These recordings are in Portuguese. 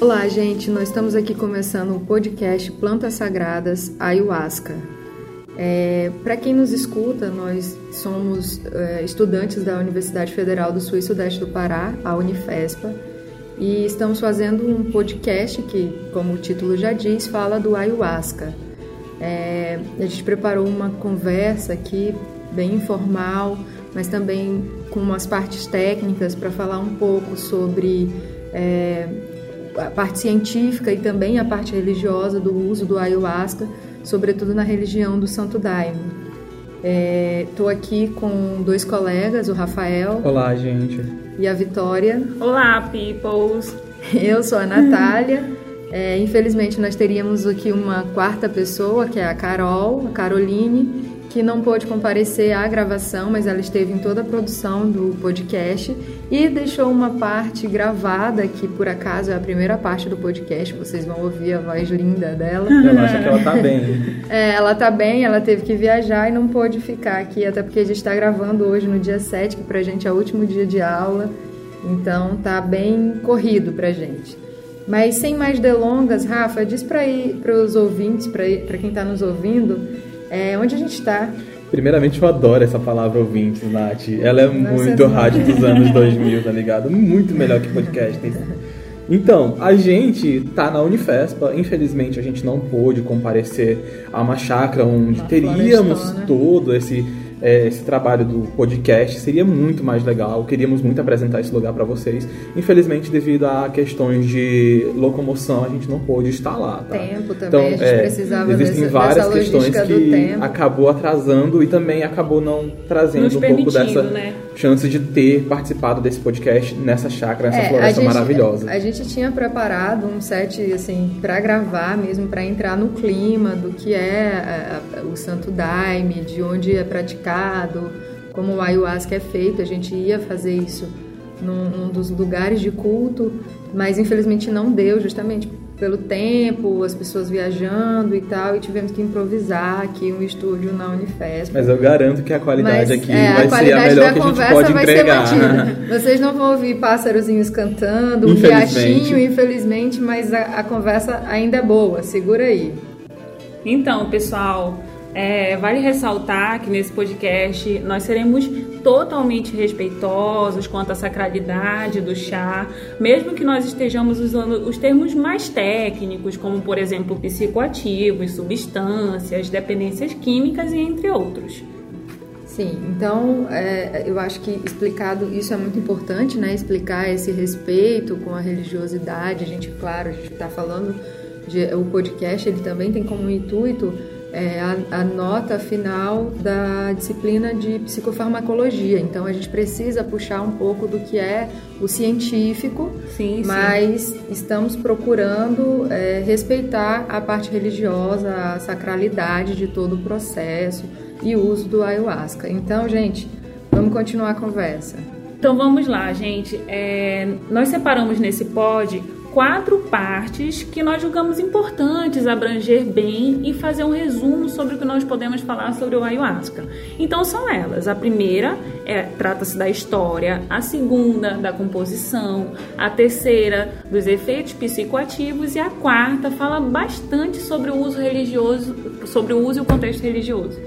Olá, gente. Nós estamos aqui começando o podcast Plantas Sagradas Ayahuasca. É, Para quem nos escuta, nós somos é, estudantes da Universidade Federal do Sul e Sudeste do Pará, a Unifespa, e estamos fazendo um podcast que, como o título já diz, fala do ayahuasca. É, a gente preparou uma conversa aqui bem informal, mas também com umas partes técnicas para falar um pouco sobre é, a parte científica e também a parte religiosa do uso do ayahuasca, sobretudo na religião do Santo Daime. Estou é, aqui com dois colegas, o Rafael. Olá, gente. E a Vitória. Olá, peoples. Eu sou a Natália. É, infelizmente, nós teríamos aqui uma quarta pessoa, que é a Carol, a Caroline, que não pôde comparecer à gravação, mas ela esteve em toda a produção do podcast e deixou uma parte gravada, que por acaso é a primeira parte do podcast, vocês vão ouvir a voz linda dela. Ela acha que ela tá bem. É, ela tá bem, ela teve que viajar e não pôde ficar aqui, até porque a gente está gravando hoje no dia 7, que pra gente é o último dia de aula, então tá bem corrido pra gente. Mas sem mais delongas, Rafa, diz para os ouvintes, para quem está nos ouvindo, é, onde a gente está? Primeiramente, eu adoro essa palavra ouvintes, Nath. Ela é Nossa, muito é rádio dos anos 2000, tá ligado? Muito melhor que podcast. Então, a gente tá na Unifespa. Infelizmente, a gente não pôde comparecer a uma chácara onde uma teríamos todo esse é, esse trabalho do podcast seria muito mais legal. Queríamos muito apresentar esse lugar para vocês. Infelizmente, devido a questões de locomoção, a gente não pôde estar lá. Tá? Tempo também, então, a gente é, precisava Existem dessa, várias dessa questões que acabou atrasando e também acabou não trazendo Nos um pouco dessa né? chance de ter participado desse podcast nessa chácara, nessa é, floresta a gente, maravilhosa. A gente tinha preparado um set assim para gravar mesmo, para entrar no clima do que é a, a, o Santo Daime, de onde é praticado como o ayahuasca é feito, a gente ia fazer isso num, num dos lugares de culto, mas infelizmente não deu, justamente pelo tempo, as pessoas viajando e tal, e tivemos que improvisar aqui um estúdio na Unifesp. Mas eu garanto que a qualidade Mas, aqui é, vai a ser a melhor que a gente pode entregar. Vocês não vão ouvir pássarozinhos cantando, um riachinho, infelizmente, mas a, a conversa ainda é boa, segura aí. Então, pessoal, é, vale ressaltar que nesse podcast nós seremos totalmente respeitosos quanto à sacralidade do chá, mesmo que nós estejamos usando os termos mais técnicos, como por exemplo psicoativos, substâncias, dependências químicas e entre outros. Sim, então é, eu acho que explicado isso é muito importante, né? Explicar esse respeito com a religiosidade. A gente, claro, a gente está falando de, o podcast, ele também tem como intuito é, a, a, nota final da disciplina de psicofarmacologia. Então a gente precisa puxar um pouco do que é o científico, sim, mas sim. estamos procurando é, respeitar a parte religiosa, a sacralidade de todo o processo e uso do ayahuasca. Então, gente, vamos continuar a conversa. Então vamos lá, gente. É, nós separamos nesse pod quatro partes que nós julgamos importantes abranger bem e fazer um resumo sobre o que nós podemos falar sobre o ayahuasca. Então são elas. A primeira é trata-se da história, a segunda da composição, a terceira dos efeitos psicoativos e a quarta fala bastante sobre o uso religioso, sobre o uso e o contexto religioso.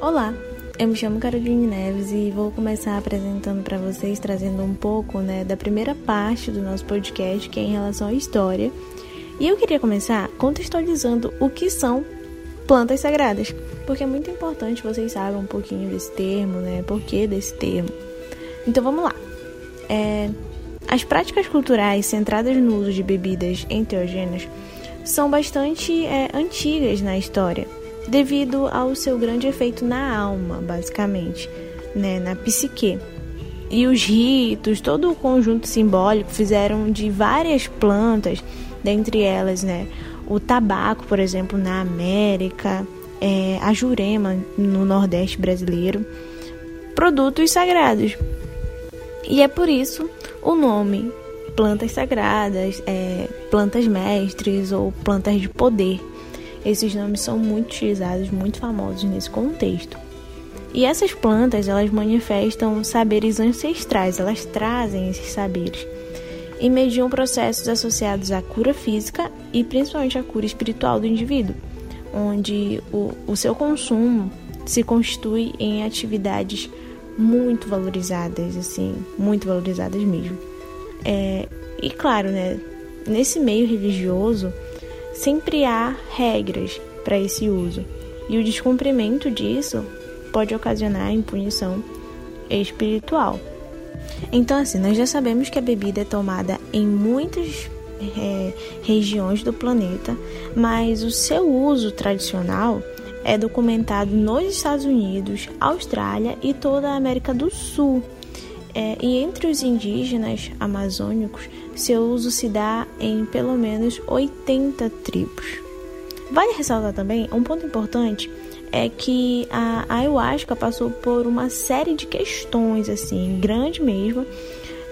Olá, eu me chamo Caroline Neves e vou começar apresentando para vocês, trazendo um pouco né, da primeira parte do nosso podcast, que é em relação à história. E eu queria começar contextualizando o que são plantas sagradas, porque é muito importante vocês saibam um pouquinho desse termo, né? Por que desse termo? Então vamos lá. É, as práticas culturais centradas no uso de bebidas enteogêneas são bastante é, antigas na história devido ao seu grande efeito na alma, basicamente, né, na psique. E os ritos, todo o conjunto simbólico fizeram de várias plantas, dentre elas, né, o tabaco, por exemplo, na América, é, a jurema no Nordeste brasileiro, produtos sagrados. E é por isso o nome plantas sagradas, é, plantas mestres ou plantas de poder esses nomes são muito utilizados, muito famosos nesse contexto. E essas plantas, elas manifestam saberes ancestrais, elas trazem esses saberes. e mediam processos associados à cura física e principalmente à cura espiritual do indivíduo, onde o, o seu consumo se constitui em atividades muito valorizadas, assim, muito valorizadas mesmo. É, e claro, né, nesse meio religioso sempre há regras para esse uso, e o descumprimento disso pode ocasionar impunição espiritual. Então, assim, nós já sabemos que a bebida é tomada em muitas é, regiões do planeta, mas o seu uso tradicional é documentado nos Estados Unidos, Austrália e toda a América do Sul. É, e entre os indígenas amazônicos, seu uso se dá em pelo menos 80 tribos. Vale ressaltar também um ponto importante é que a ayahuasca passou por uma série de questões, assim, grande mesmo,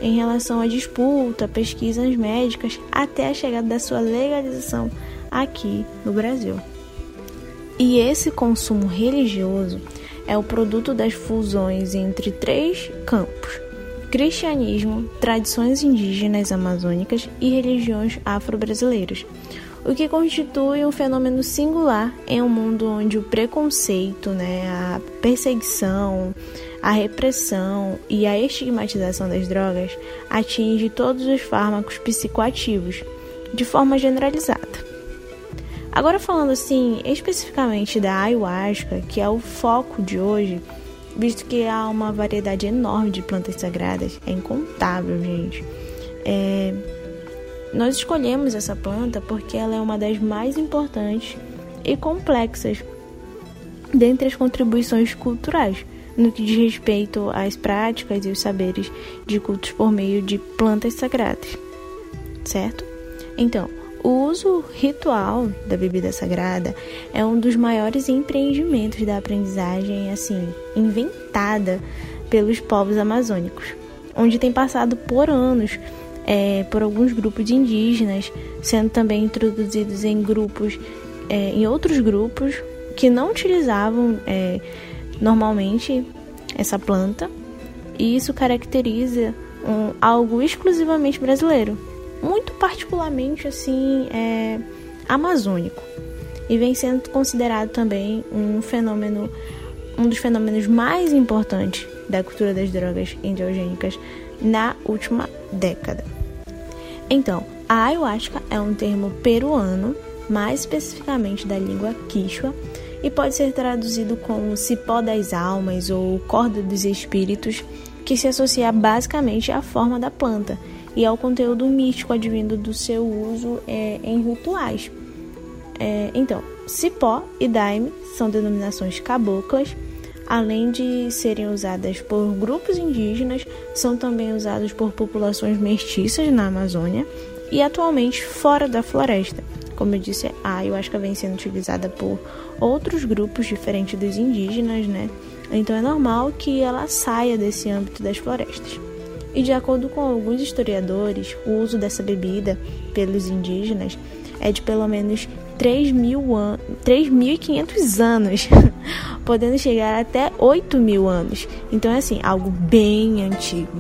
em relação à disputa, pesquisas médicas, até a chegada da sua legalização aqui no Brasil. E esse consumo religioso é o produto das fusões entre três campos: cristianismo, tradições indígenas amazônicas e religiões afro-brasileiras o que constitui um fenômeno singular em um mundo onde o preconceito, né, a perseguição, a repressão e a estigmatização das drogas atinge todos os fármacos psicoativos de forma generalizada. Agora falando assim especificamente da ayahuasca, que é o foco de hoje, visto que há uma variedade enorme de plantas sagradas, é incontável, gente. É, nós escolhemos essa planta porque ela é uma das mais importantes e complexas dentre as contribuições culturais no que diz respeito às práticas e os saberes de cultos por meio de plantas sagradas, certo? Então, o uso ritual da bebida sagrada é um dos maiores empreendimentos da aprendizagem assim inventada pelos povos amazônicos, onde tem passado por anos é, por alguns grupos de indígenas, sendo também introduzidos em grupos, é, em outros grupos que não utilizavam é, normalmente essa planta, e isso caracteriza um, algo exclusivamente brasileiro, muito particularmente assim é, amazônico, e vem sendo considerado também um fenômeno, um dos fenômenos mais importantes da cultura das drogas endogenônicas na última década. Então, a ayahuasca é um termo peruano, mais especificamente da língua quichua, e pode ser traduzido como cipó das almas ou corda dos espíritos, que se associa basicamente à forma da planta e ao conteúdo místico advindo do seu uso é, em rituais. É, então, cipó e daime são denominações caboclas além de serem usadas por grupos indígenas, são também usados por populações mestiças na Amazônia e atualmente fora da floresta. Como eu disse, a ayahuasca vem sendo utilizada por outros grupos diferentes dos indígenas, né? Então é normal que ela saia desse âmbito das florestas. E de acordo com alguns historiadores, o uso dessa bebida pelos indígenas é de pelo menos 3.500 anos, podendo chegar até 8 mil anos. Então é assim, algo bem antigo.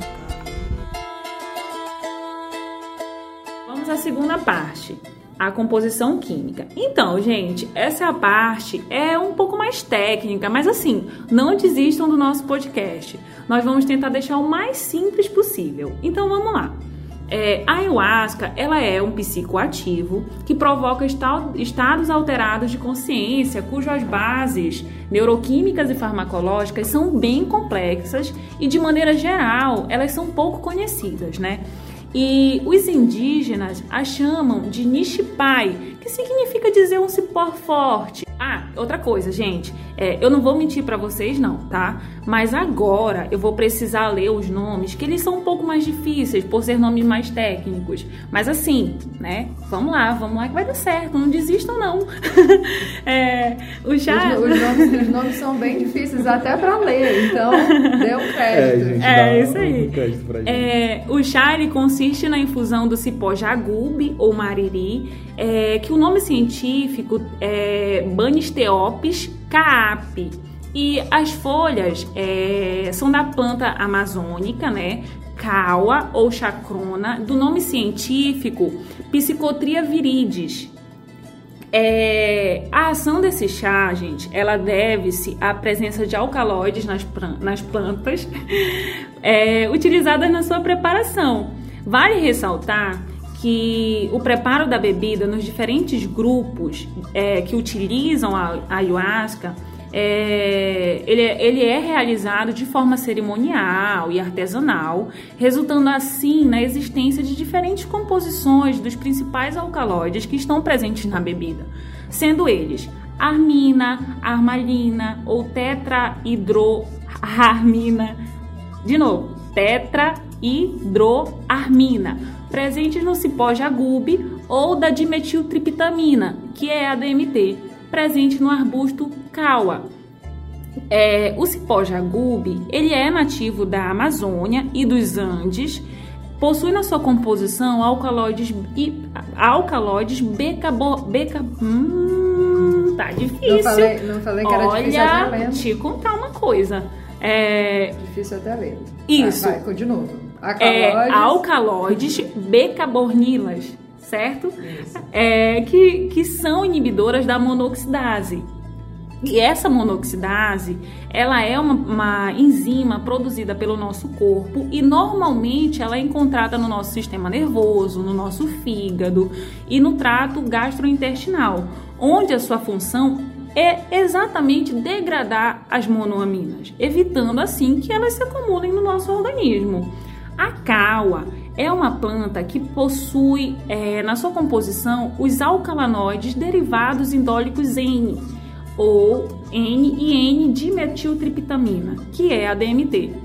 Vamos à segunda parte a composição química. Então, gente, essa parte é um pouco mais técnica, mas assim, não desistam do nosso podcast. Nós vamos tentar deixar o mais simples possível. Então, vamos lá. É, a ayahuasca ela é um psicoativo que provoca estados alterados de consciência, cujas bases neuroquímicas e farmacológicas são bem complexas e, de maneira geral, elas são pouco conhecidas, né? E os indígenas a chamam de Nishipai, que significa dizer um cipó forte. Ah, outra coisa, gente, é, eu não vou mentir para vocês não, tá? Mas agora eu vou precisar ler os nomes, que eles são um pouco mais difíceis por ser nomes mais técnicos. Mas assim, né? Vamos lá, vamos lá que vai dar certo, não desistam não. é, o chá... Os, os, nomes, os, nomes, são bem difíceis até para ler, então dê um crédito. É, gente, é isso aí. Um é, o chá ele consiste na infusão do cipó jagube ou mariri, é, que o nome científico é Banisteopis caap, E as folhas é, são da planta amazônica, né? Caua ou chacrona, do nome científico Psicotria viridis. É, a ação desse chá, gente, ela deve-se à presença de alcaloides nas, nas plantas é, utilizadas na sua preparação. Vale ressaltar que o preparo da bebida nos diferentes grupos é, que utilizam a, a ayahuasca é, ele, é, ele é realizado de forma cerimonial e artesanal, resultando assim na existência de diferentes composições dos principais alcaloides que estão presentes na bebida, sendo eles armina, armalina ou tetrahidroarmina. De novo, tetrahidroarmina, presentes no cipó jagube ou da dimetiltriptamina, que é a DMT, presente no arbusto Kawa. É, o cipó jagube, ele é nativo da Amazônia e dos Andes, possui na sua composição alcaloides e alcaloides becabo, beca, hum, tá difícil. Não falei, não falei que era Olha, difícil Olha, te contar uma coisa. É... Difícil até ler. Isso. Vai, vai novo. É, alcaloides becabornilas, certo? É, que, que são inibidoras da monoxidase. E essa monoxidase, ela é uma, uma, enzima produzida pelo nosso corpo e normalmente ela é encontrada no nosso sistema nervoso, no nosso fígado e no trato gastrointestinal, onde a sua função é exatamente degradar as monoaminas, evitando assim que elas se acumulem no nosso organismo. A caua é uma planta que possui é, na sua composição os alcalanoides derivados indólicos N ou N e N-dimetiltriptamina, que é a DMT,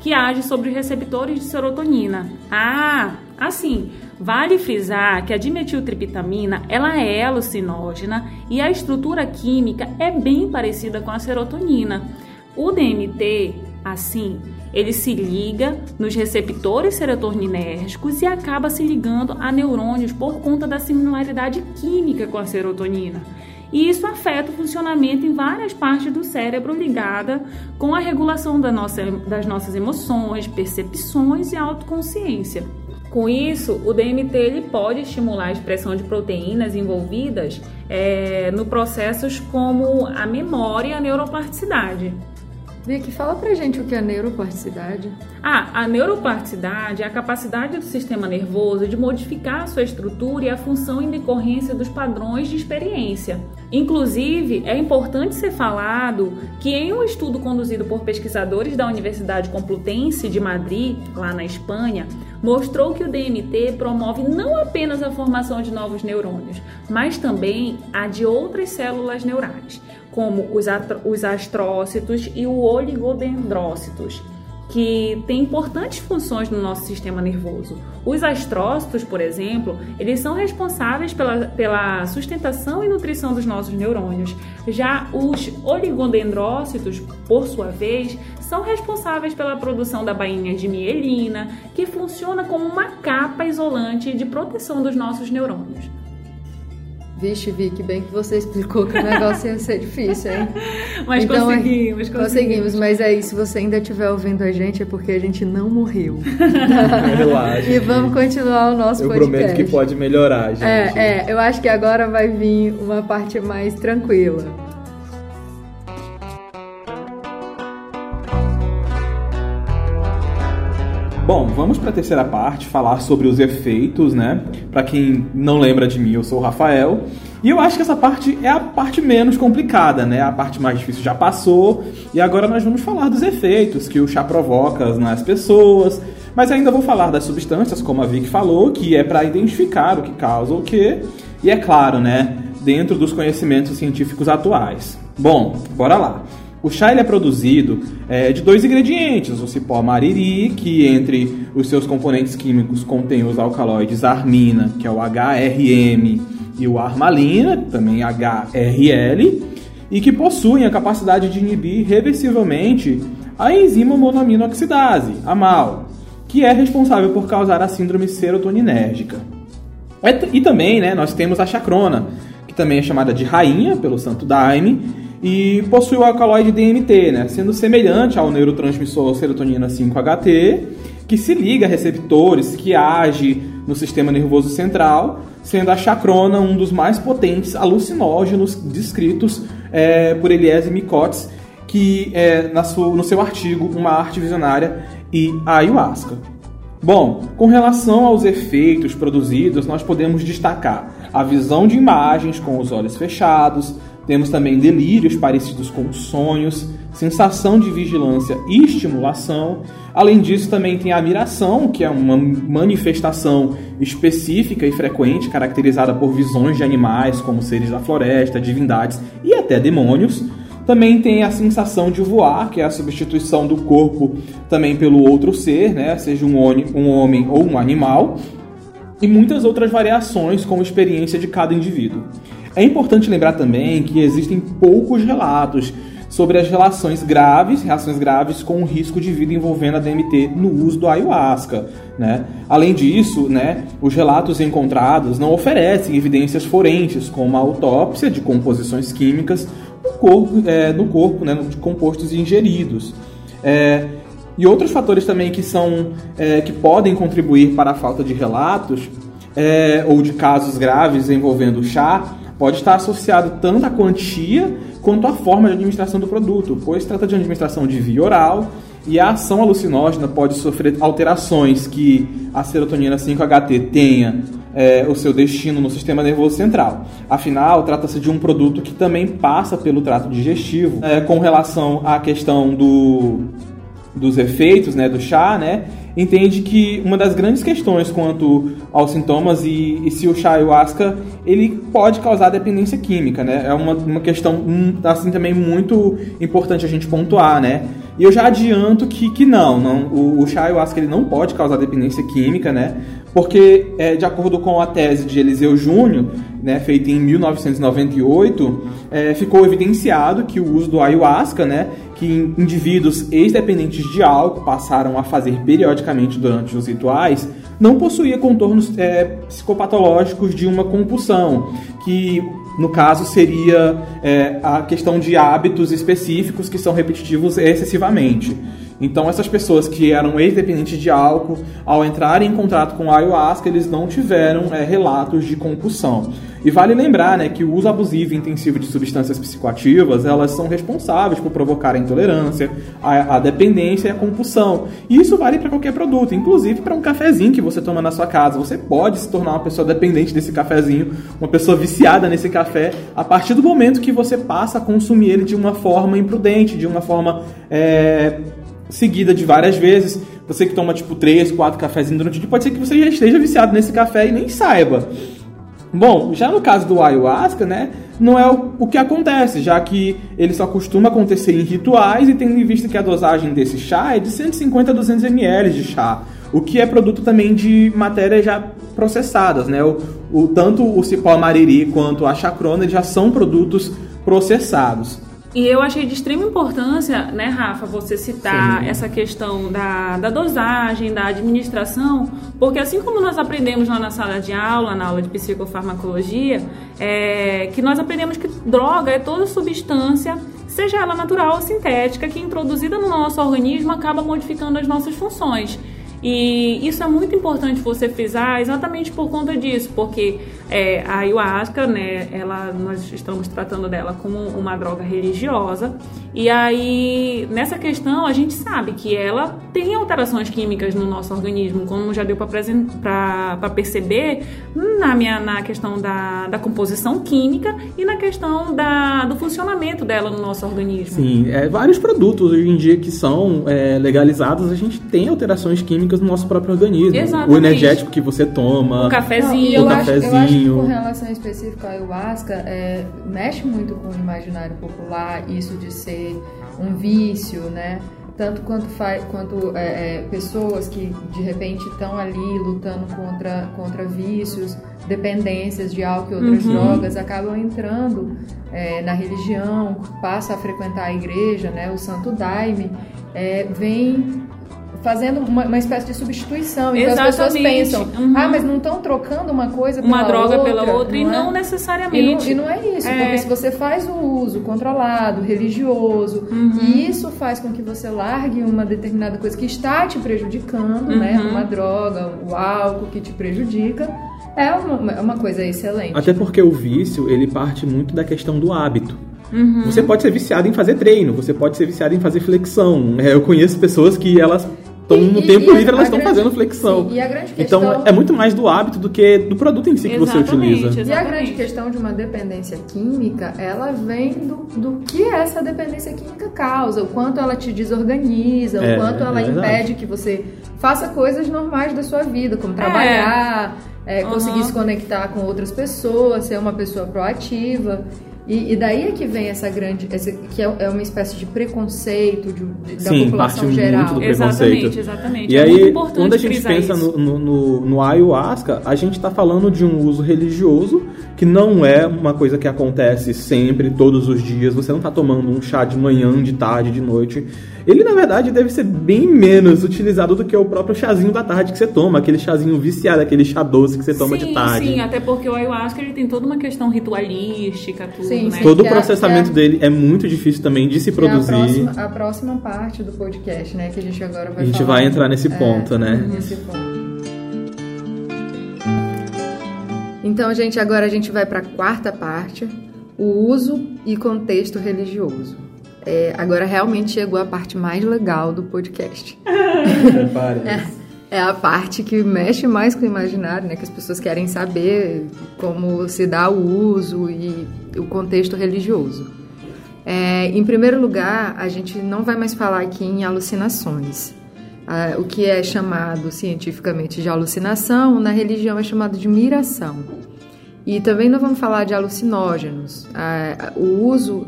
que age sobre os receptores de serotonina. Ah, assim, vale frisar que a dimetiltriptamina ela é alucinógena e a estrutura química é bem parecida com a serotonina. O DMT, assim, ele se liga nos receptores serotoninérgicos e acaba se ligando a neurônios por conta da similaridade química com a serotonina e isso afeta o funcionamento em várias partes do cérebro ligada com a regulação da nossa, das nossas emoções, percepções e autoconsciência. Com isso, o DMT ele pode estimular a expressão de proteínas envolvidas é, no processos como a memória e a neuroplasticidade. Vicky, fala pra gente o que é neuroplasticidade. Ah, a neuroplasticidade é a capacidade do sistema nervoso de modificar a sua estrutura e a função em decorrência dos padrões de experiência. Inclusive, é importante ser falado que em um estudo conduzido por pesquisadores da Universidade Complutense de Madrid, lá na Espanha, mostrou que o DMT promove não apenas a formação de novos neurônios, mas também a de outras células neurais como os, os astrócitos e o oligodendrócitos, que têm importantes funções no nosso sistema nervoso. Os astrócitos, por exemplo, eles são responsáveis pela, pela sustentação e nutrição dos nossos neurônios. Já os oligodendrócitos, por sua vez, são responsáveis pela produção da bainha de mielina, que funciona como uma capa isolante de proteção dos nossos neurônios. Vixe, Vicky, bem que você explicou que o negócio ia ser difícil, hein? Mas então, conseguimos, conseguimos. Conseguimos, mas aí, se você ainda estiver ouvindo a gente, é porque a gente não morreu. Relaxa. e vamos continuar o nosso eu podcast. Eu prometo que pode melhorar, gente. É, é, eu acho que agora vai vir uma parte mais tranquila. Vamos para a terceira parte, falar sobre os efeitos, né? Para quem não lembra de mim, eu sou o Rafael. E eu acho que essa parte é a parte menos complicada, né? A parte mais difícil já passou. E agora nós vamos falar dos efeitos que o chá provoca nas pessoas. Mas ainda vou falar das substâncias, como a Vicky falou, que é para identificar o que causa o que. E é claro, né? Dentro dos conhecimentos científicos atuais. Bom, bora lá. O chá ele é produzido é, de dois ingredientes, o cipó mariri, que entre os seus componentes químicos contém os alcaloides armina, que é o HRM, e o armalina, também HRL, e que possuem a capacidade de inibir reversivelmente a enzima monoaminoxidase, a MAO, que é responsável por causar a síndrome serotoninérgica. E também né, nós temos a chacrona, que também é chamada de rainha pelo santo Daime, e possui o alcaloide DMT, né, sendo semelhante ao neurotransmissor serotonina 5-HT, que se liga a receptores, que age no sistema nervoso central, sendo a chacrona um dos mais potentes alucinógenos descritos é, por Eliese Micotes, que é no seu artigo Uma Arte Visionária e a Ayahuasca. Bom, com relação aos efeitos produzidos, nós podemos destacar a visão de imagens com os olhos fechados, temos também delírios parecidos com sonhos, sensação de vigilância e estimulação. Além disso, também tem a admiração, que é uma manifestação específica e frequente, caracterizada por visões de animais, como seres da floresta, divindades e até demônios. Também tem a sensação de voar, que é a substituição do corpo também pelo outro ser, né? seja um homem ou um animal. E muitas outras variações com a experiência de cada indivíduo. É importante lembrar também que existem poucos relatos sobre as relações graves, reações graves com o risco de vida envolvendo a DMT no uso do ayahuasca. Né? Além disso, né, os relatos encontrados não oferecem evidências forenses, como a autópsia de composições químicas no corpo, é, no corpo né, de compostos ingeridos. É, e outros fatores também que são é, que podem contribuir para a falta de relatos é, ou de casos graves envolvendo o chá pode estar associado tanto à quantia quanto à forma de administração do produto, pois trata de administração de via oral e a ação alucinógena pode sofrer alterações que a serotonina 5-HT tenha é, o seu destino no sistema nervoso central. Afinal, trata-se de um produto que também passa pelo trato digestivo. É, com relação à questão do, dos efeitos né, do chá, né, entende que uma das grandes questões quanto aos sintomas e, e, se o chá ayahuasca ele pode causar dependência química, né? É uma, uma questão assim também muito importante a gente pontuar, né? E eu já adianto que, que não, não o, o chá ayahuasca ele não pode causar dependência química, né? Porque, é, de acordo com a tese de Eliseu Júnior, né, feita em 1998, é, ficou evidenciado que o uso do ayahuasca, né, que indivíduos ex-dependentes de álcool passaram a fazer periodicamente durante os rituais, não possuía contornos é, psicopatológicos de uma compulsão, que no caso seria é, a questão de hábitos específicos que são repetitivos excessivamente. Então, essas pessoas que eram ex-dependentes de álcool, ao entrarem em contato com a ayahuasca, eles não tiveram é, relatos de compulsão. E vale lembrar né, que o uso abusivo e intensivo de substâncias psicoativas, elas são responsáveis por provocar a intolerância, a, a dependência e a compulsão. E isso vale para qualquer produto, inclusive para um cafezinho que você toma na sua casa. Você pode se tornar uma pessoa dependente desse cafezinho, uma pessoa viciada nesse café, a partir do momento que você passa a consumir ele de uma forma imprudente, de uma forma... É, seguida de várias vezes. Você que toma tipo 3, 4 cafezinhos durante o dia, pode ser que você já esteja viciado nesse café e nem saiba. Bom, já no caso do ayahuasca, né, não é o, que acontece, já que ele só costuma acontecer em rituais e tendo em vista que a dosagem desse chá é de 150 a 200 ml de chá, o que é produto também de matérias já processadas, né? O, o tanto o cipó mariri quanto a chacrona já são produtos processados. E eu achei de extrema importância, né, Rafa, você citar Sim. essa questão da, da dosagem, da administração, porque assim como nós aprendemos lá na sala de aula, na aula de psicofarmacologia, é, que nós aprendemos que droga é toda substância, seja ela natural ou sintética, que introduzida no nosso organismo acaba modificando as nossas funções. E isso é muito importante você frisar exatamente por conta disso, porque é, a ayahuasca, né, ela, nós estamos tratando dela como uma droga religiosa, e aí nessa questão a gente sabe que ela tem alterações químicas no nosso organismo, como já deu para perceber na, minha, na questão da, da composição química e na questão da, do funcionamento dela no nosso organismo. Sim, é, vários produtos hoje em dia que são é, legalizados, a gente tem alterações químicas no nosso próprio organismo. Exatamente. O energético que você toma, o cafezinho, o cafezinho. Com relação específica à ayahuasca, é, mexe muito com o imaginário popular isso de ser um vício, né? Tanto quanto, faz, quanto é, é, pessoas que de repente estão ali lutando contra, contra vícios, dependências de álcool e outras uhum. drogas, acabam entrando é, na religião, passa a frequentar a igreja, né? O Santo Daime é, vem fazendo uma, uma, espécie de substituição. Então Exatamente. as pessoas pensam, uhum. ah, mas não estão trocando uma coisa pela uma droga outra, pela outra não e não é? necessariamente. E não, e não, é isso, é. porque se você faz o uso controlado, religioso, uhum. e isso faz com que você largue uma determinada coisa que está te prejudicando, né? uhum. né? Uma droga, o álcool que te prejudica. É uma, é uma coisa excelente. Até porque o vício, ele parte muito da questão do hábito. Uhum. Você pode ser viciado em fazer treino, você pode ser viciado em fazer flexão. É, eu conheço pessoas que elas estão no tempo e livre, elas estão fazendo flexão. Sim, então, questão... É muito mais do hábito do que do produto em si que você utiliza. Exatamente. E a grande questão de uma dependência química, ela vem do, do que essa dependência química causa, o quanto ela te desorganiza, é, o quanto ela é impede que você faça coisas normais da sua vida, como é. trabalhar, é, conseguir uhum. se conectar com outras pessoas, ser uma pessoa proativa. E, e, daí é que vem essa grande, essa, que é, é, uma espécie de preconceito de, de, Sim, da população parte geral. Muito do preconceito. Exatamente, exatamente. E é aí, quando a gente pensa no, no, no, no, ayahuasca, a gente está falando de um uso religioso que não é uma coisa que acontece sempre, todos os dias. Você não está tomando um chá de manhã, de tarde, de noite ele na verdade deve ser bem menos utilizado do que o próprio chazinho da tarde que você toma, aquele chazinho viciado, aquele chá doce que você toma sim, de tarde. Sim, até porque o ayahuasca ele tem toda uma questão ritualística, tudo, sim, né? Todo o processamento é, dele é muito difícil também de se produzir. É a, próxima, a próxima, parte do podcast, né, que a gente agora vai A gente falar, vai entrar nesse é, ponto, né? Nesse ponto. Então, gente, agora a gente vai para a quarta parte, o uso e contexto religioso. É, agora realmente chegou a parte mais legal do podcast. é, é a parte que mexe mais com o imaginário, né? Que as pessoas querem saber como se dá o uso e o contexto religioso. É, em primeiro lugar, a gente não vai mais falar aqui em alucinações. Ah, o que é chamado cientificamente de alucinação, na religião é chamado de miração. E também não vamos falar de alucinógenos. Ah, o uso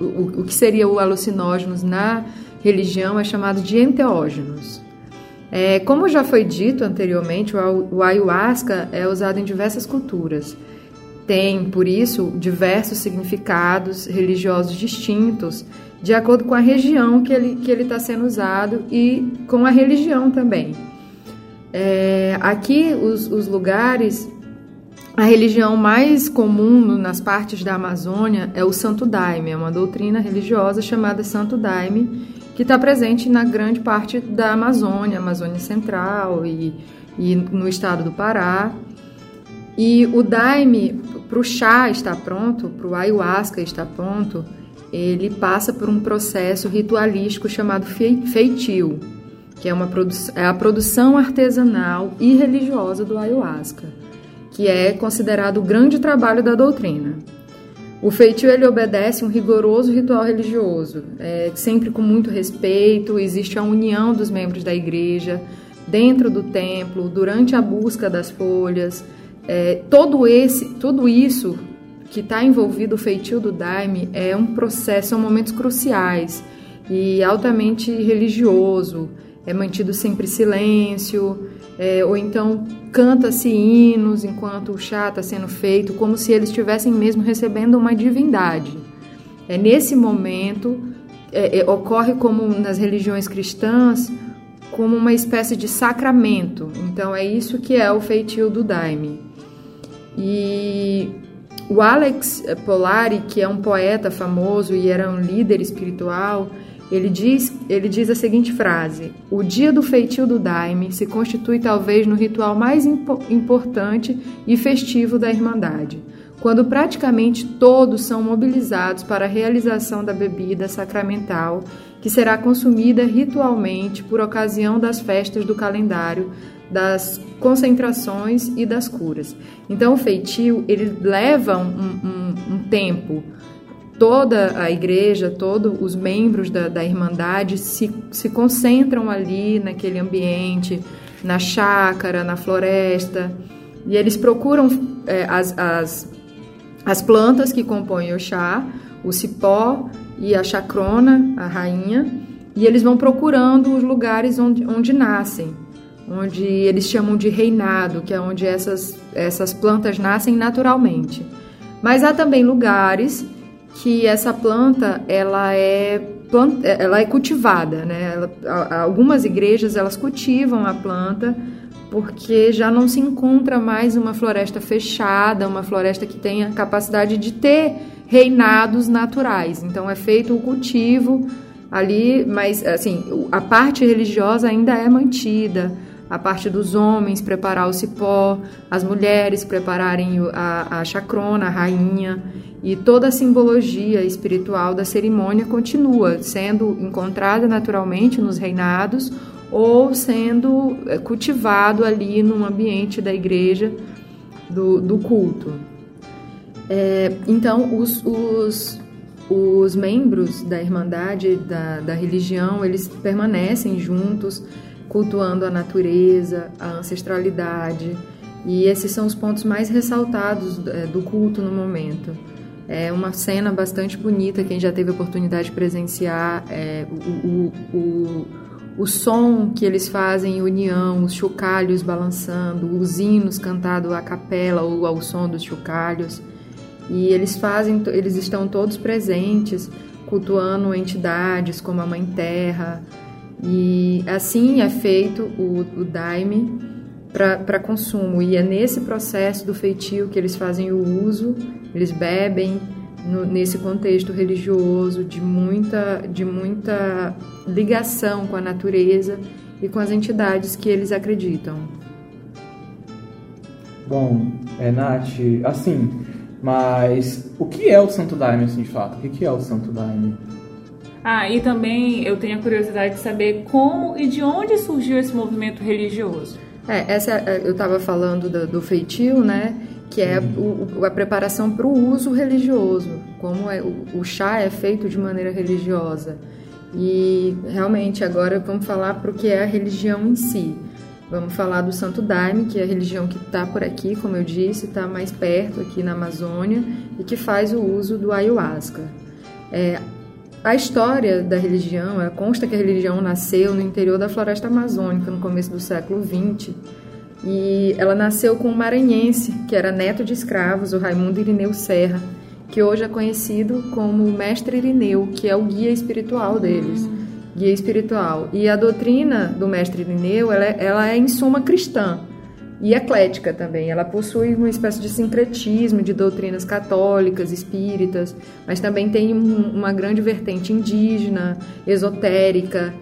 o, o que seria o alucinógenos na religião é chamado de enteógenos. É, como já foi dito anteriormente, o, o ayahuasca é usado em diversas culturas. Tem, por isso, diversos significados religiosos distintos, de acordo com a região que ele está que ele tá sendo usado e com a religião também. É, aqui, os, os lugares a religião mais comum nas partes da Amazônia é o Santo Daime, é uma doutrina religiosa chamada Santo Daime, que está presente na grande parte da Amazônia, Amazônia Central e, e no estado do Pará. E o Daime, para o chá estar pronto, para o ayahuasca estar pronto, ele passa por um processo ritualístico chamado feitio, que é, uma é a produção artesanal e religiosa do ayahuasca que é considerado o grande trabalho da doutrina. O feitio ele obedece um rigoroso ritual religioso, é, sempre com muito respeito, existe a união dos membros da igreja dentro do templo, durante a busca das folhas. É, todo esse, tudo isso que está envolvido o feitio do daime é um processo, são momentos cruciais e altamente religioso. É mantido sempre silêncio, é, ou então canta-se hinos enquanto o chá está sendo feito, como se eles estivessem mesmo recebendo uma divindade. É nesse momento é, é, ocorre como nas religiões cristãs como uma espécie de sacramento. Então é isso que é o feitio do daime. E o Alex Polari, que é um poeta famoso e era um líder espiritual, ele diz, ele diz a seguinte frase: O dia do feitio do Daime se constitui talvez no ritual mais impo importante e festivo da Irmandade, quando praticamente todos são mobilizados para a realização da bebida sacramental que será consumida ritualmente por ocasião das festas do calendário, das concentrações e das curas. Então, o feitio ele leva um, um, um tempo toda a igreja, todos os membros da, da Irmandade se, se concentram ali naquele ambiente, na chácara, na floresta, e eles procuram é, as, as, as plantas que compõem o chá, o cipó e a chacrona, a rainha, e eles vão procurando os lugares onde, onde nascem, onde eles chamam de reinado, que é onde essas, essas plantas nascem naturalmente. Mas há também lugares que essa planta ela é ela é cultivada, né? Ela, algumas igrejas elas cultivam a planta porque já não se encontra mais uma floresta fechada, uma floresta que tenha capacidade de ter reinados naturais. Então é feito o cultivo ali, mas assim, a parte religiosa ainda é mantida. A parte dos homens preparar o cipó, as mulheres prepararem a, a chacrona, a rainha, e toda a simbologia espiritual da cerimônia continua sendo encontrada naturalmente nos reinados ou sendo eh, cultivado ali no ambiente da igreja do, do culto. É, então, os, os, os membros da Irmandade, da, da religião, eles permanecem juntos, cultuando a natureza, a ancestralidade, e esses são os pontos mais ressaltados é, do culto no momento. É uma cena bastante bonita, quem já teve a oportunidade de presenciar é, o, o, o, o, som que eles fazem em união, os chocalhos balançando, os hinos cantados à capela ou ao som dos chocalhos. E eles fazem, eles estão todos presentes, cultuando entidades como a Mãe Terra. E assim é feito o, o daime para consumo. E é nesse processo do feitio que eles fazem o uso, eles bebem no, nesse contexto religioso de muita, de muita ligação com a natureza e com as entidades que eles acreditam. Bom, é, Nath, assim, mas o que é o Santo Daime, assim, de fato? O que é o Santo Daime? Ah, e também eu tenho a curiosidade de saber como e de onde surgiu esse movimento religioso. É, essa é, eu estava falando do, do, feitio, né? Que é o, a preparação para o uso religioso, como é, o, o chá é feito de maneira religiosa. E realmente agora vamos falar para o que é a religião em si. Vamos falar do Santo Daime, que é a religião que está por aqui, como eu disse, está mais perto aqui na Amazônia e que faz o uso do ayahuasca. É, a história da religião, é, consta que a religião nasceu no interior da floresta amazônica no começo do século XX e ela nasceu com um maranhense que era neto de escravos, o Raimundo Irineu Serra, que hoje é conhecido como Mestre Irineu, que é o guia espiritual deles guia espiritual. E a doutrina do mestre Irineu, ela é, ela é em suma cristã e eclética também. Ela possui uma espécie de sincretismo de doutrinas católicas, espíritas, mas também tem uma grande vertente indígena, esotérica.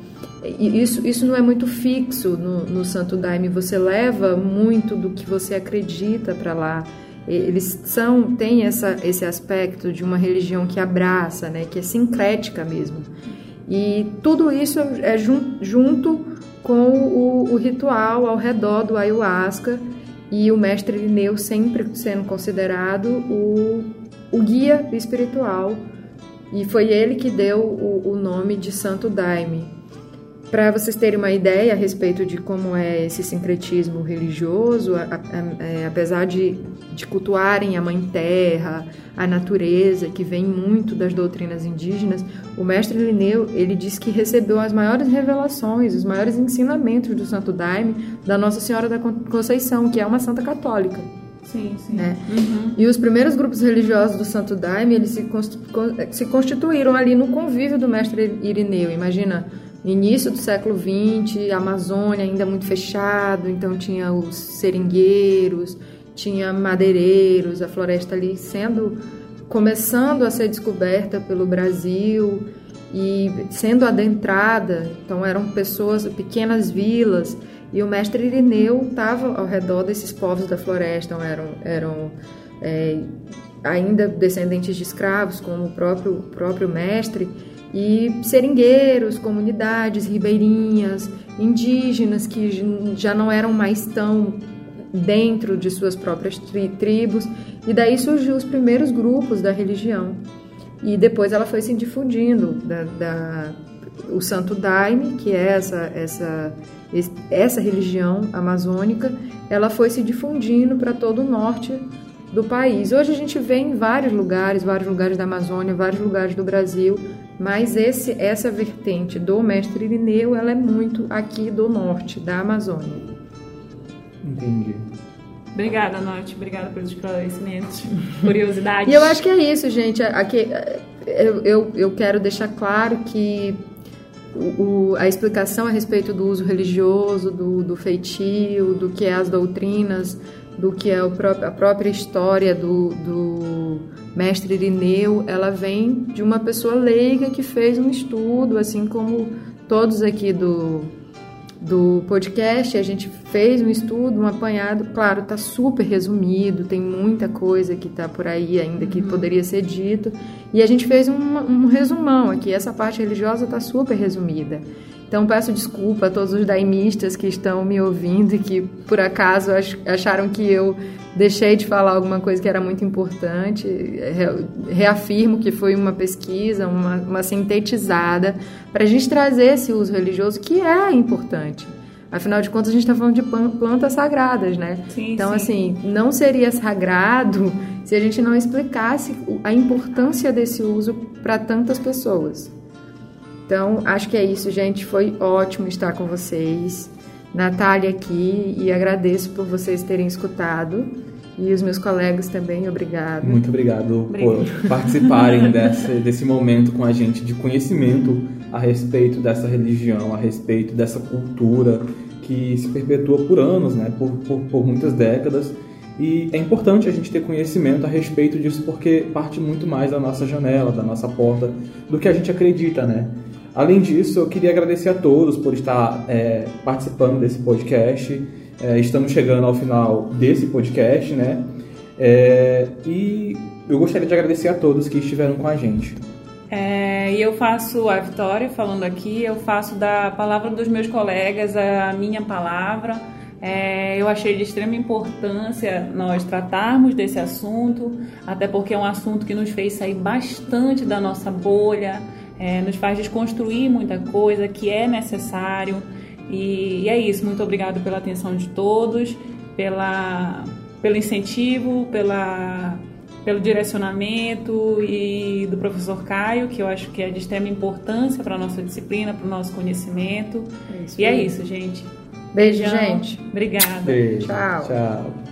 E isso, isso não é muito fixo no, no Santo Daime, você leva muito do que você acredita para lá. Eles são, têm essa, esse aspecto de uma religião que abraça, né, que é sincrética mesmo. E tudo isso é junto com o, o ritual ao redor do ayahuasca e o mestre Irineu sempre sendo considerado o, o guia espiritual. E foi ele que deu o, o nome de Santo Daime, para vocês terem uma ideia a respeito de como é esse sincretismo religioso, a, a, a, é, apesar de, de cultuarem a Mãe Terra, a natureza, que vem muito das doutrinas indígenas, o mestre Linneu ele diz que recebeu as maiores revelações, os maiores ensinamentos do Santo Daime da Nossa Senhora da Conceição, que é uma santa católica. Sim, sim. Né? Uhum. E os primeiros grupos religiosos do Santo Daime, eles se, se constituíram ali no convívio do mestre Irineu. Imagina, início do século XX, a Amazônia ainda muito fechado, então tinha os seringueiros, tinha madeireiros, a floresta ali sendo começando a ser descoberta pelo Brasil e sendo adentrada, então eram pessoas, pequenas vilas, e o mestre Irineu estava ao redor desses povos da floresta, então eram, eram é, ainda descendentes de escravos, como o próprio, próprio mestre, e seringueiros, comunidades ribeirinhas, indígenas que já não eram mais tão dentro de suas próprias tri tribos, e daí surgiu os primeiros grupos da religião. E depois ela foi se difundindo da, da o Santo Daime, que é essa essa essa religião amazônica, ela foi se difundindo para todo o norte do país. Hoje a gente vê em vários lugares, vários lugares da Amazônia, vários lugares do Brasil, mas esse, essa vertente do mestre Irineu, ela é muito aqui do norte, da Amazônia. Entendi. Obrigada, Norte. Obrigada pelos esclarecimentos, curiosidades. E eu acho que é isso, gente. Aqui, eu, eu, eu quero deixar claro que o, a explicação a respeito do uso religioso, do, do feitio, do que é as doutrinas, do que é próprio, a própria história do, do mestre Irineu, ela vem de uma pessoa leiga que fez um estudo, assim como todos aqui do, do podcast, a gente fez um estudo, um apanhado, claro, está super resumido, tem muita coisa que está por aí ainda que uhum. poderia ser dito, e a gente fez um, um resumão aqui, essa parte religiosa está super resumida. Então peço desculpa a todos os daimistas que estão me ouvindo e que por acaso acharam que eu deixei de falar alguma coisa que era muito importante. Reafirmo que foi uma pesquisa, uma, uma sintetizada, para a gente trazer esse uso religioso que é importante. Afinal de contas, a gente está falando de plantas sagradas, né? Sim, então, sim. assim, não seria sagrado se a gente não explicasse a importância desse uso para tantas pessoas. Então, acho que é isso, gente. Foi ótimo estar com vocês. Natália aqui e agradeço por vocês terem escutado. E os meus colegas também, obrigado. Muito obrigado por participarem desse, desse momento com a gente de conhecimento a respeito dessa religião, a respeito dessa cultura que se perpetua por anos, né, por, por, por muitas décadas. E é importante a gente ter conhecimento a respeito disso porque parte muito mais da nossa janela, da nossa porta, do que a gente acredita, né? Além disso, eu queria agradecer a todos por estar é, participando desse podcast. É, estamos chegando ao final desse podcast, né? É, e eu gostaria de agradecer a todos que estiveram com a gente. É, e eu faço a Vitória falando aqui, eu faço da palavra dos meus colegas a minha palavra. É, eu achei de extrema importância nós tratarmos desse assunto, até porque é um assunto que nos fez sair bastante da nossa bolha, é, nos faz desconstruir muita coisa que é necessário. E, e, é isso. Muito obrigado pela atenção de todos, pela, pelo incentivo, pela, pelo direcionamento e do professor Caio, que eu acho que é de extrema importância para a nossa disciplina, para o nosso conhecimento. É e é isso, gente. Beijo, Beijão. gente. Obrigada. Beijo. Tchau. Tchau.